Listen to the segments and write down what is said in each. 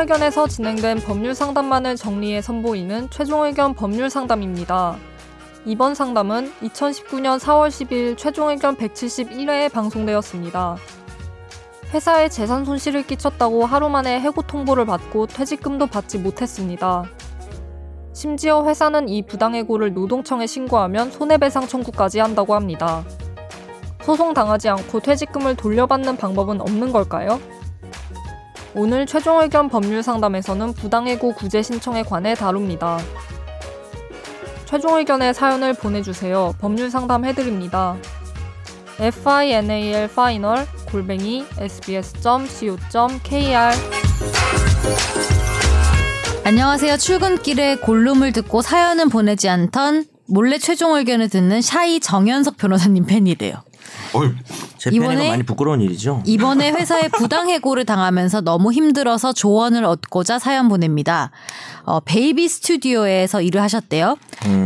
최종의견에서 진행된 법률 상담만을 정리해 선보이는 최종 의견 법률 상담입니다. 이번 상담은 2019년 4월 10일 최종 의견 171회에 방송되었습니다. 회사에 재산 손실을 끼쳤다고 하루 만에 해고 통보를 받고 퇴직금도 받지 못했습니다. 심지어 회사는 이 부당해고를 노동청에 신고하면 손해배상 청구까지 한다고 합니다. 소송 당하지 않고 퇴직금을 돌려받는 방법은 없는 걸까요? 오늘 최종 의견 법률 상담에서는 부당해고 구제 신청에 관해 다룹니다. 최종 의견의 사연을 보내주세요. 법률 상담 해드립니다. final final 골뱅이 sbs.co.kr 안녕하세요. 출근길에 골룸을 듣고 사연은 보내지 않던 몰래 최종 의견을 듣는 샤이 정현석 변호사님 팬이래요. 제 이번에- 많이 부끄러운 일이죠. 이번에 회사에 부당 해고를 당하면서 너무 힘들어서 조언을 얻고자 사연 보냅니다. 어, 베이비 스튜디오에서 일을 하셨대요.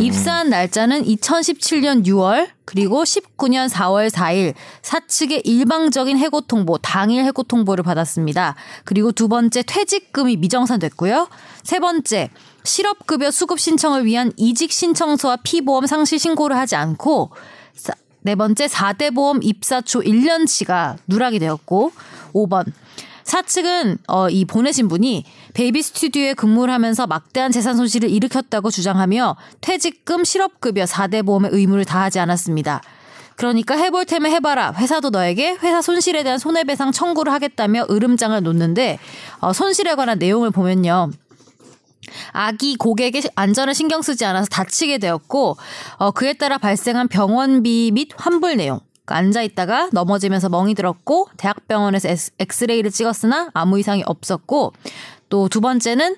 입사한 날짜는 2017년 6월 그리고 19년 4월 4일 사측의 일방적인 해고 통보, 당일 해고 통보를 받았습니다. 그리고 두 번째 퇴직금이 미정산됐고요. 세 번째 실업급여 수급 신청을 위한 이직 신청서와 피보험 상실 신고를 하지 않고 사- 네 번째 4대 보험 입사 초 1년치가 누락이 되었고 5번 사측은 어, 이 보내신 분이 베이비 스튜디오에 근무를 하면서 막대한 재산 손실을 일으켰다고 주장하며 퇴직금 실업급여 4대 보험의 의무를 다하지 않았습니다. 그러니까 해볼 테면 해봐라. 회사도 너에게 회사 손실에 대한 손해배상 청구를 하겠다며 으름장을 놓는데 어, 손실에 관한 내용을 보면요. 아기 고객의 안전을 신경 쓰지 않아서 다치게 되었고 어, 그에 따라 발생한 병원비 및 환불 내용 그러니까 앉아 있다가 넘어지면서 멍이 들었고 대학병원에서 엑스- 엑스레이를 찍었으나 아무 이상이 없었고 또 두 번째는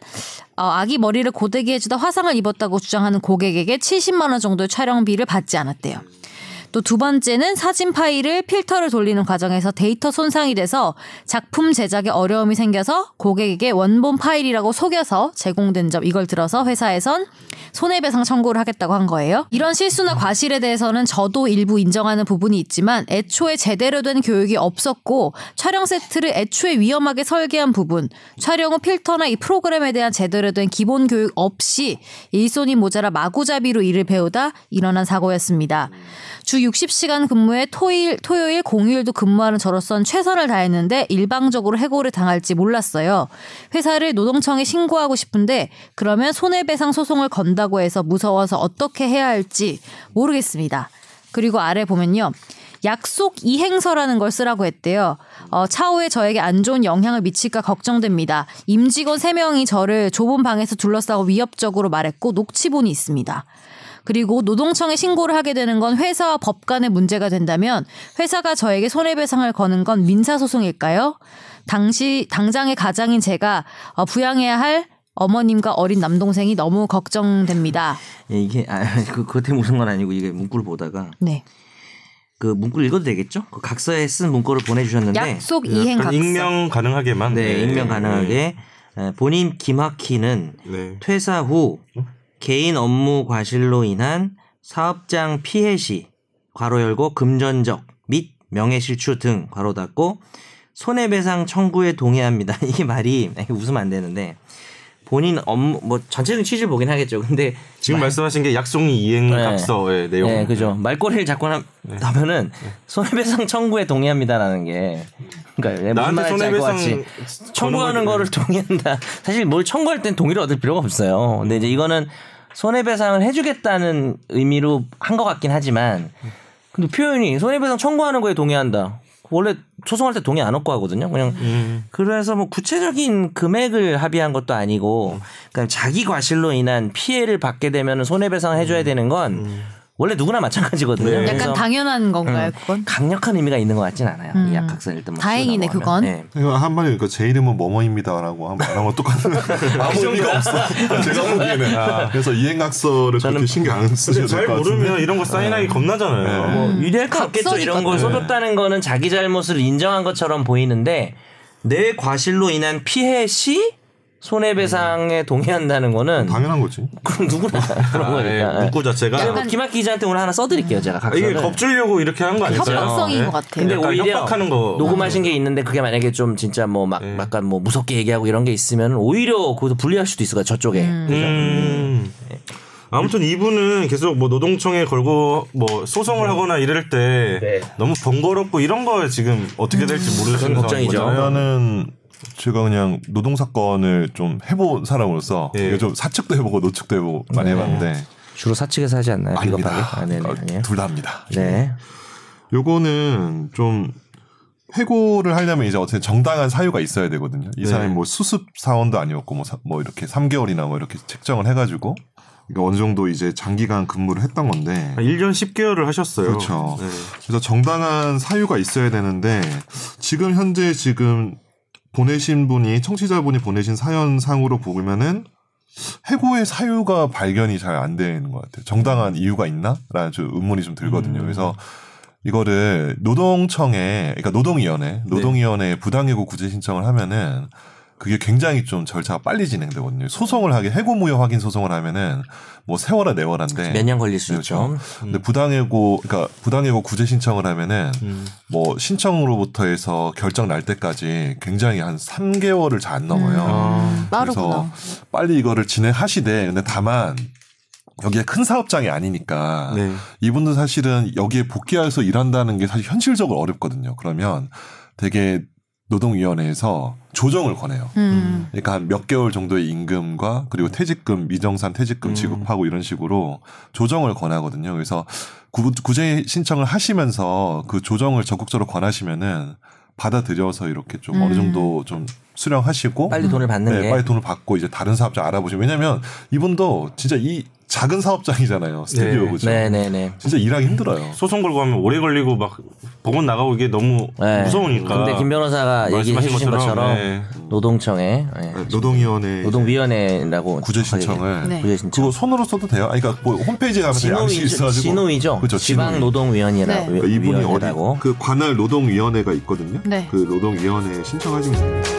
어, 아기 머리를 고데기 해주다 화상을 입었다고 주장하는 고객에게 70만 원 정도의 촬영비를 받지 않았대요. 또 두 번째는 사진 파일을 필터를 돌리는 과정에서 데이터 손상이 돼서 작품 제작에 어려움이 생겨서 고객에게 원본 파일이라고 속여서 제공된 점 이걸 들어서 회사에선 손해배상 청구를 하겠다고 한 거예요. 이런 실수나 과실에 대해서는 저도 일부 인정하는 부분이 있지만 애초에 제대로 된 교육이 없었고 촬영 세트를 애초에 위험하게 설계한 부분, 촬영 후 필터나 이 프로그램에 대한 제대로 된 기본 교육 없이 일손이 모자라 마구잡이로 일을 배우다 일어난 사고였습니다. 주 60시간 근무에 토일, 토요일, 공휴일도 근무하는 저로선 최선을 다했는데 일방적으로 해고를 당할지 몰랐어요. 회사를 노동청에 신고하고 싶은데 그러면 손해배상 소송을 건다고 해서 무서워서 어떻게 해야 할지 모르겠습니다. 그리고 아래 보면요. 약속 이행서라는 걸 쓰라고 했대요. 어, 차후에 저에게 안 좋은 영향을 미칠까 걱정됩니다. 임직원 3명이 저를 좁은 방에서 둘러싸고 위협적으로 말했고 녹취본이 있습니다. 그리고 노동청에 신고를 하게 되는 건 회사와 법 간의 문제가 된다면 회사가 저에게 손해배상을 거는 건 민사소송일까요? 당시 당장의 가장인 제가 어, 부양해야 할 어머님과 어린 남동생이 너무 걱정됩니다. 예, 이게 아, 그 그것 때문에 웃은 건 아니고 이게 문구를 보다가 네. 그 문구를 읽어도 되겠죠? 그 각서에 쓴 문구를 보내주셨는데 약속 이행 약간 각서. 익명 가능하게만. 네, 익명 가능하게 에, 본인 김학희는 네. 퇴사 후 개인 업무 과실로 인한 사업장 피해 시 괄호 열고 금전적 및 명예실추 등 괄호 닫고 손해배상 청구에 동의합니다. 이게 말이 웃으면 안 되는데 본인 업무 뭐 전체적인 취지를 보긴 하겠죠. 근데 지금 말- 말씀하신 게 약속이 이행 네. 각서의 내용. 네, 그죠. 말꼬리를 잡고 나, 하면은 손해배상 청구에 동의합니다라는 게 그러니까 무슨 나한테 손해배상 청구하는 거를 동의한다. 사실 뭘 청구할 땐 동의를 얻을 필요가 없어요. 근데 이제 이거는 손해배상을 해주겠다는 의미로 한 것 같긴 하지만 근데 표현이 손해배상 청구하는 거에 동의한다. 원래 소송할 때 동의 안 얻고 하거든요. 그냥 음. 그래서 뭐 구체적인 금액을 합의한 것도 아니고 그러니까 자기 과실로 인한 피해를 받게 되면 손해배상을 해줘야 되는 건 원래 누구나 마찬가지거든요. 네. 약간 당연한 건가요, 음, 그건? 강력한 의미가 있는 것 같진 않아요. 음. 이 약학선 일단 뭐 다행이네, 그건. 네. 이거 한마디로 그제 이름은 뭐뭐입니다라고 한 말하고 똑같은 아무 의미가 없어. 제가 보기에는. 그래서 이행각서를 저는 그렇게 신경 안 쓰셔도 잘될것 같은데. 모르면 이런 거 사인하기 겁나잖아요. 뭐 유리할 것 같겠죠. 이런 걸 써줬다는 거는 자기 잘못을 인정한 것처럼 보이는데 내 과실로 인한 피해 시 손해배상에 동의한다는 거는 당연한 거지. 그럼 누구나 그런 아, 거니까. 예, 문구 자체가 그리고 김학기 기자한테 오늘 하나 써드릴게요 제가 아, 이게 각서를. 겁주려고 이렇게 한 거 아닐까요? 협박성인 예? 것 같아요. 근데 약간 오히려 협박하는 거 녹음하신 게 있는데 그게 만약에 좀 진짜 뭐막 네. 약간 뭐 무섭게 얘기하고 이런 게 있으면 오히려 거기서 불리할 수도 있을 거야 저쪽에. 음. 아무튼 이분은 계속 뭐 노동청에 걸고 뭐 소송을 하거나 이럴 때 네. 너무 번거롭고 이런 거 지금 어떻게 될지 모르시는 걱정이죠. 저는 제가 그냥 노동 사건을 좀 해본 사람으로서 예. 이게 좀 사측도 해보고 노측도 해보고 많이 해봤는데 주로 사측에서 하지 않나요? 아닙니다. 아, 네네. 아니에요. 둘다 합니다. 네. 요거는 좀 해고를 하려면 이제 어떻게 정당한 사유가 있어야 되거든요. 이 네. 사람이 뭐 수습 사원도 아니었고 뭐, 사- 뭐 이렇게 3개월이나 뭐 이렇게 책정을 해가지고 이거 어느 정도 이제 장기간 근무를 했던 건데 아, 1년 10개월을 하셨어요. 그렇죠. 네. 그래서 정당한 사유가 있어야 되는데 지금 현재 지금 보내신 분이 청취자분이 보내신 사연상으로 보면은 해고의 사유가 발견이 잘 안 되는 것 같아요. 정당한 이유가 있나?라는 좀 의문이 좀 들거든요. 그래서 이거를 노동청에 그러니까 노동위원회 노동위원회에 부당해고 구제 신청을 하면은 그게 굉장히 좀 절차가 빨리 진행되거든요. 소송을 하게 해고 무효 확인 소송을 하면은 뭐 세월아 네월한데 몇 년 걸릴 수 그렇죠. 있죠. 근데 부당해고 그러니까 부당해고 구제 신청을 하면은 음. 뭐 신청으로부터 해서 결정 날 때까지 굉장히 한 3개월을 잘 안 넘어요. 아, 빠르구나. 그래서 빨리 이거를 진행하시되 근데 다만 여기에 큰 사업장이 아니니까 네. 이분들 사실은 여기에 복귀해서 일한다는 게 사실 현실적으로 어렵거든요. 그러면 되게 노동위원회에서 조정을 권해요. 음. 그러니까 한 몇 개월 정도의 임금과 그리고 퇴직금 미정산 퇴직금 음. 지급하고 이런 식으로 조정을 권하거든요. 그래서 구, 구제 신청을 하시면서 그 조정을 적극적으로 권하시면은 받아들여서 이렇게 좀 어느 음. 정도 좀 수령하시고 빨리 돈을 받는 네, 게 빨리 돈을 받고 이제 다른 사업장 알아보시고 왜냐면 이분도 진짜 이 작은 사업장이잖아요. 스튜디오 네. 그죠? 네네네. 진짜 일하기 힘들어요. 소송 걸고 하면 오래 걸리고 막 법원 나가고 이게 너무 네. 무서우니까. 근데 김 변호사가 얘기해 말씀하신 주신 것처럼 네. 노동청에 네. 노동위원회 노동위원회라고 구제 신청을 네. 구제 신청. 그거 손으로 써도 돼요. 아니, 그러니까 뭐 홈페이지에 양식이 진호위죠. 있어가지고 진호위죠. 그렇죠. 지방 진호위. 노동위원회라 네. 그러니까 이분이 어디. 그 관할 노동위원회가 있거든요. 네. 그 노동위원회에 신청하시면 됩니다.